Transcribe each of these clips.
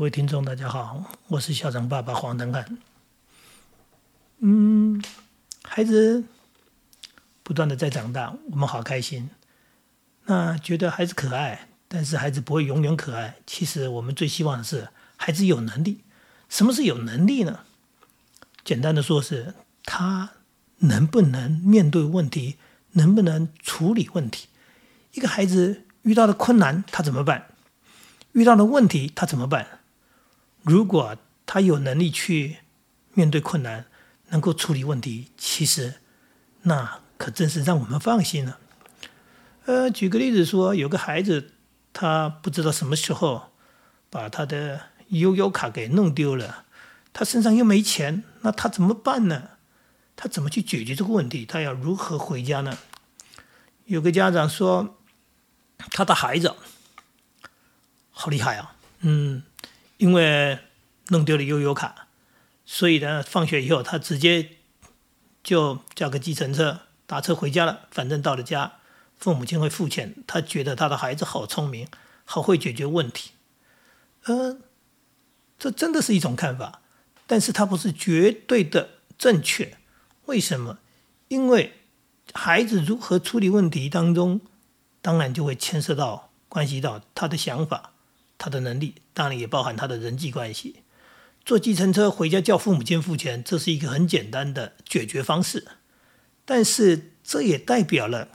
各位听众，大家好，我是校长爸爸黄登汉。嗯，孩子不断的在长大，我们好开心。那觉得孩子可爱，但是孩子不会永远可爱。其实我们最希望的是孩子有能力。什么是有能力呢？简单的说，是他能不能面对问题，能不能处理问题。一个孩子遇到了困难，他怎么办？遇到了问题，他怎么办？如果他有能力去面对困难，能够处理问题，其实那可真是让我们放心了。呃，举个例子说，有个孩子，他不知道什么时候把他的悠悠卡给弄丢了，他身上又没钱，那他怎么办呢？他怎么去解决这个问题？他要如何回家呢？有个家长说，他的孩子。好厉害啊！嗯，因为弄丢了悠游卡，所以呢，放学以后他直接就叫个计程车打车回家了。反正到了家，父母亲会付钱。他觉得他的孩子好聪明，好会解决问题。呃，这真的是一种看法，但是他不是绝对的正确。为什么？因为孩子如何处理问题当中，当然就会牵涉到关系到他的想法。他的能力当然也包含他的人际关系。坐计程车回家叫父母亲付钱，这是一个很简单的解决方式。但是这也代表了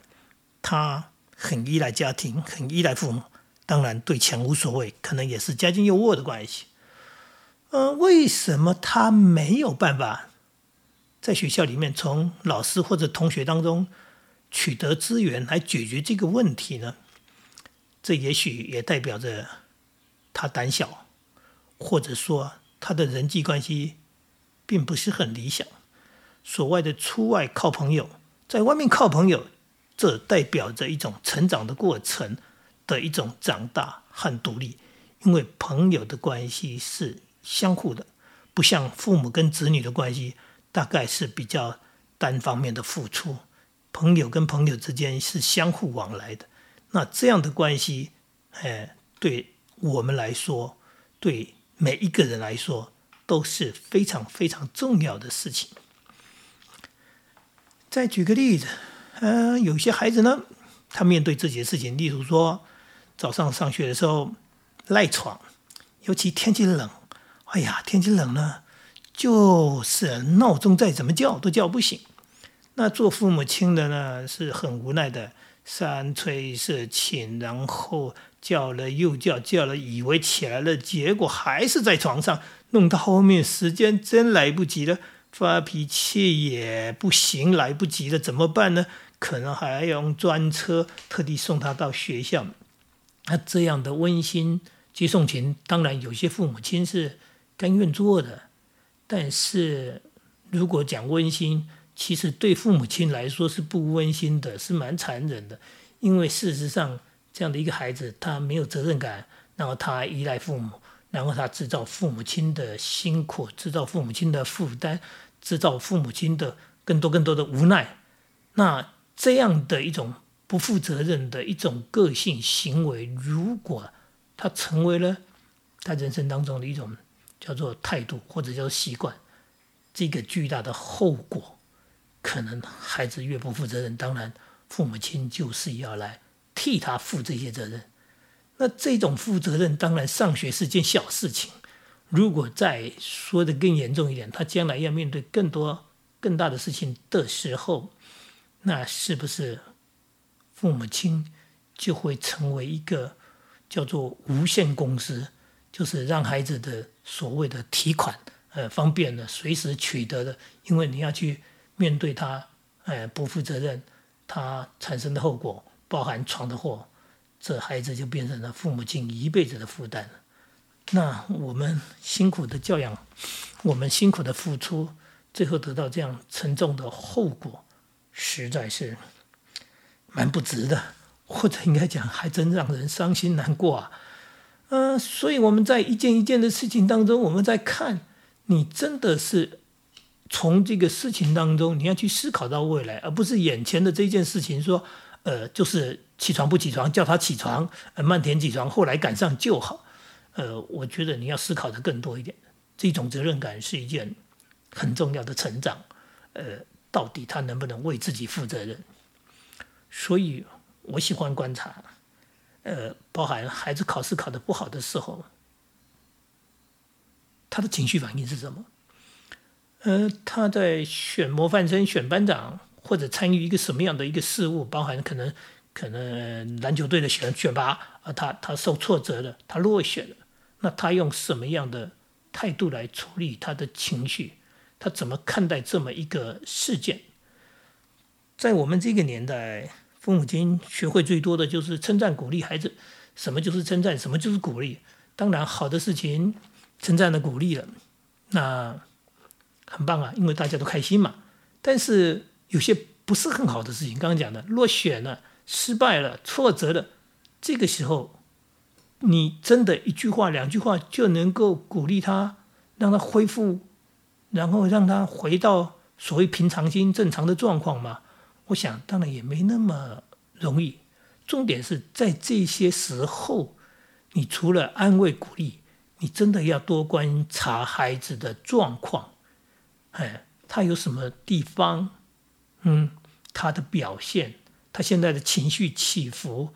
他很依赖家庭，很依赖父母。当然对钱无所谓，可能也是家境优渥的关系。呃，为什么他没有办法在学校里面从老师或者同学当中取得资源来解决这个问题呢？这也许也代表着。他胆小，或者说他的人际关系并不是很理想。所谓的出外靠朋友，在外面靠朋友，这代表着一种成长的过程的一种长大和独立。因为朋友的关系是相互的，不像父母跟子女的关系，大概是比较单方面的付出。朋友跟朋友之间是相互往来的，那这样的关系，哎，对。我们来说，对每一个人来说都是非常非常重要的事情。再举个例子，嗯，有些孩子呢，他面对这些事情，例如说早上上学的时候赖床，尤其天气冷，哎呀，天气冷呢，就是闹钟再怎么叫都叫不醒。那做父母亲的呢，是很无奈的，三催四请，然后。叫了又叫，叫了以为起来了，结果还是在床上，弄到后面时间真来不及了，发脾气也不行，来不及了，怎么办呢？可能还要用专车特地送他到学校。那这样的温馨接送情，当然有些父母亲是甘愿做的，但是如果讲温馨，其实对父母亲来说是不温馨的，是蛮残忍的，因为事实上。这样的一个孩子，他没有责任感，然后他依赖父母，然后他制造父母亲的辛苦，制造父母亲的负担，制造父母亲的更多更多的无奈。那这样的一种不负责任的一种个性行为，如果他成为了他人生当中的一种叫做态度或者叫习惯，这个巨大的后果，可能孩子越不负责任，当然父母亲就是要来。替他负这些责任，那这种负责任当然上学是件小事情。如果再说的更严重一点，他将来要面对更多更大的事情的时候，那是不是父母亲就会成为一个叫做无限公司，就是让孩子的所谓的提款呃方便的随时取得的，因为你要去面对他哎不负责任他产生的后果。包含闯的祸，这孩子就变成了父母亲一辈子的负担了。那我们辛苦的教养，我们辛苦的付出，最后得到这样沉重的后果，实在是蛮不值的，或者应该讲，还真让人伤心难过啊。嗯，所以我们在一件一件的事情当中，我们在看，你真的是从这个事情当中，你要去思考到未来，而不是眼前的这件事情说。呃，就是起床不起床，叫他起床，呃，慢点起床，后来赶上就好。呃，我觉得你要思考的更多一点。这种责任感是一件很重要的成长。呃，到底他能不能为自己负责任？所以我喜欢观察，呃，包含孩子考试考得不好的时候，他的情绪反应是什么？呃，他在选模范生、选班长，或者参与一个什么样的一个事务，包含可能可能篮球队的选选拔啊，他他受挫折了，他落选了，那他用什么样的态度来处理他的情绪？他怎么看待这么一个事件？在我们这个年代，父母亲学会最多的就是称赞鼓励孩子。什么就是称赞？什么就是鼓励？当然，好的事情称赞了、鼓励了，那很棒啊，因为大家都开心嘛。但是有些不是很好的事情，刚刚讲的落选了、失败了、挫折了，这个时候，你真的一句话、两句话就能够鼓励他，让他恢复？然后让他回到所谓平常心、正常的状况嘛？我想当然也没那么容易。重点是在这些时候，你除了安慰鼓励，你真的要多观察孩子的状况。哎，他有什么地方？嗯，他的表现，他现在的情绪起伏，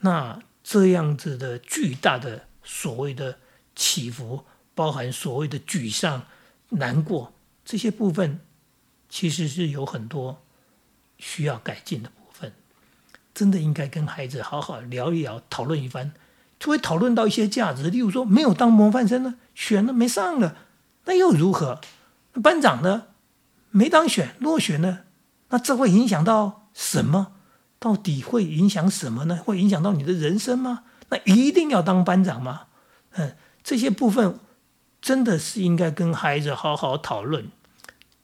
那这样子的巨大的所谓的起伏，包含所谓的沮丧。难过这些部分，其实是有很多需要改进的部分，真的应该跟孩子好好聊一聊，讨论一番，就会讨论到一些价值。例如说，没有当模范生呢，选了没上了，那又如何？班长呢，没当选，落选呢，那这会影响到什么？到底会影响什么呢？会影响到你的人生吗？那一定要当班长吗？嗯，这些部分。真的是应该跟孩子好好讨论，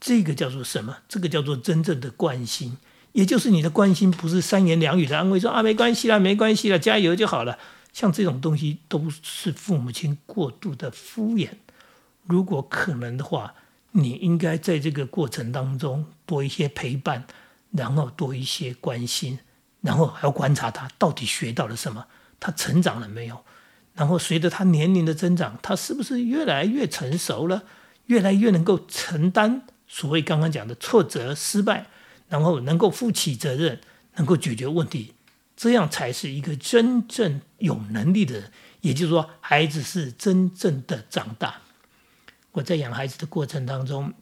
这个叫做什么？这个叫做真正的关心，也就是你的关心不是三言两语的安慰，说啊没关系啦，没关系啦，加油就好了。像这种东西都是父母亲过度的敷衍。如果可能的话，你应该在这个过程当中多一些陪伴，然后多一些关心，然后还要观察他到底学到了什么，他成长了没有。然后随着他年龄的增长，他是不是越来越成熟了？越来越能够承担所谓刚刚讲的挫折、失败，然后能够负起责任，能够解决问题，这样才是一个真正有能力的人。也就是说，孩子是真正的长大。我在养孩子的过程当中，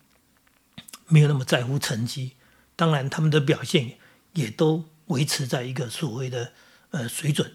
没有那么在乎成绩，当然他们的表现也都维持在一个所谓的呃水准。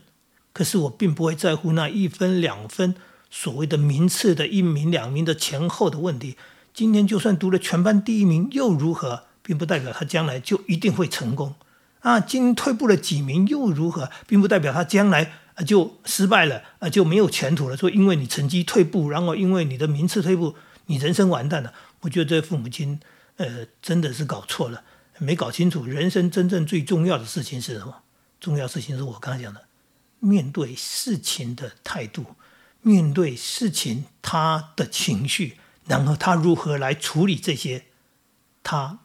可是我并不会在乎那一分两分所谓的名次的一名两名的前后的问题。今天就算读了全班第一名又如何，并不代表他将来就一定会成功啊！今天退步了几名又如何，并不代表他将来啊就失败了啊就没有前途了。说因为你成绩退步，然后因为你的名次退步，你人生完蛋了。我觉得这父母亲呃真的是搞错了，没搞清楚人生真正最重要的事情是什么。重要事情是我刚才讲的。面对事情的态度，面对事情他的情绪，然后他如何来处理这些，他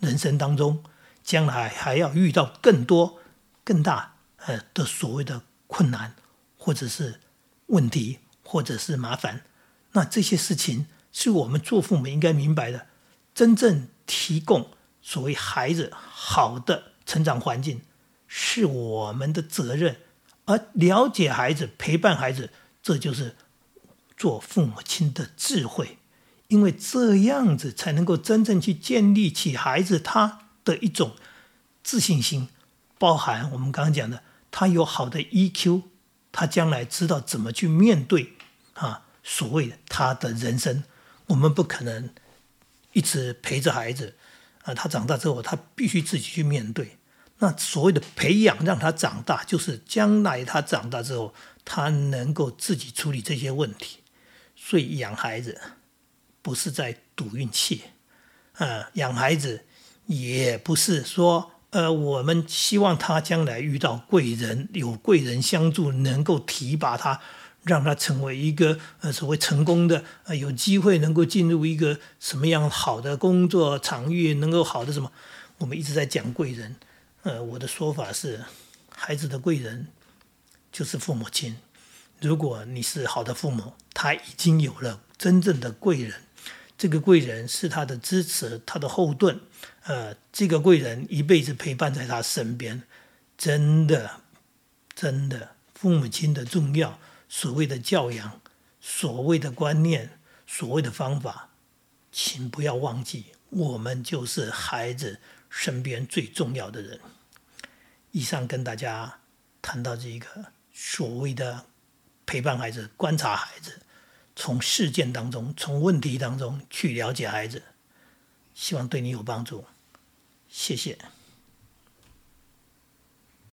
人生当中将来还要遇到更多、更大呃的所谓的困难，或者是问题，或者是麻烦。那这些事情是我们做父母应该明白的，真正提供所谓孩子好的成长环境，是我们的责任。而了解孩子、陪伴孩子，这就是做父母亲的智慧，因为这样子才能够真正去建立起孩子他的一种自信心，包含我们刚刚讲的，他有好的 EQ，他将来知道怎么去面对啊，所谓他的人生，我们不可能一直陪着孩子啊，他长大之后，他必须自己去面对。那所谓的培养让他长大，就是将来他长大之后，他能够自己处理这些问题。所以养孩子不是在赌运气，啊，养孩子也不是说，呃，我们希望他将来遇到贵人，有贵人相助，能够提拔他，让他成为一个呃所谓成功的，呃，有机会能够进入一个什么样好的工作场域，能够好的什么？我们一直在讲贵人。呃，我的说法是，孩子的贵人就是父母亲。如果你是好的父母，他已经有了真正的贵人，这个贵人是他的支持，他的后盾。呃，这个贵人一辈子陪伴在他身边，真的，真的，父母亲的重要，所谓的教养，所谓的观念，所谓的方法，请不要忘记，我们就是孩子身边最重要的人。以上跟大家谈到这个所谓的陪伴孩子、观察孩子，从事件当中、从问题当中去了解孩子，希望对你有帮助。谢谢。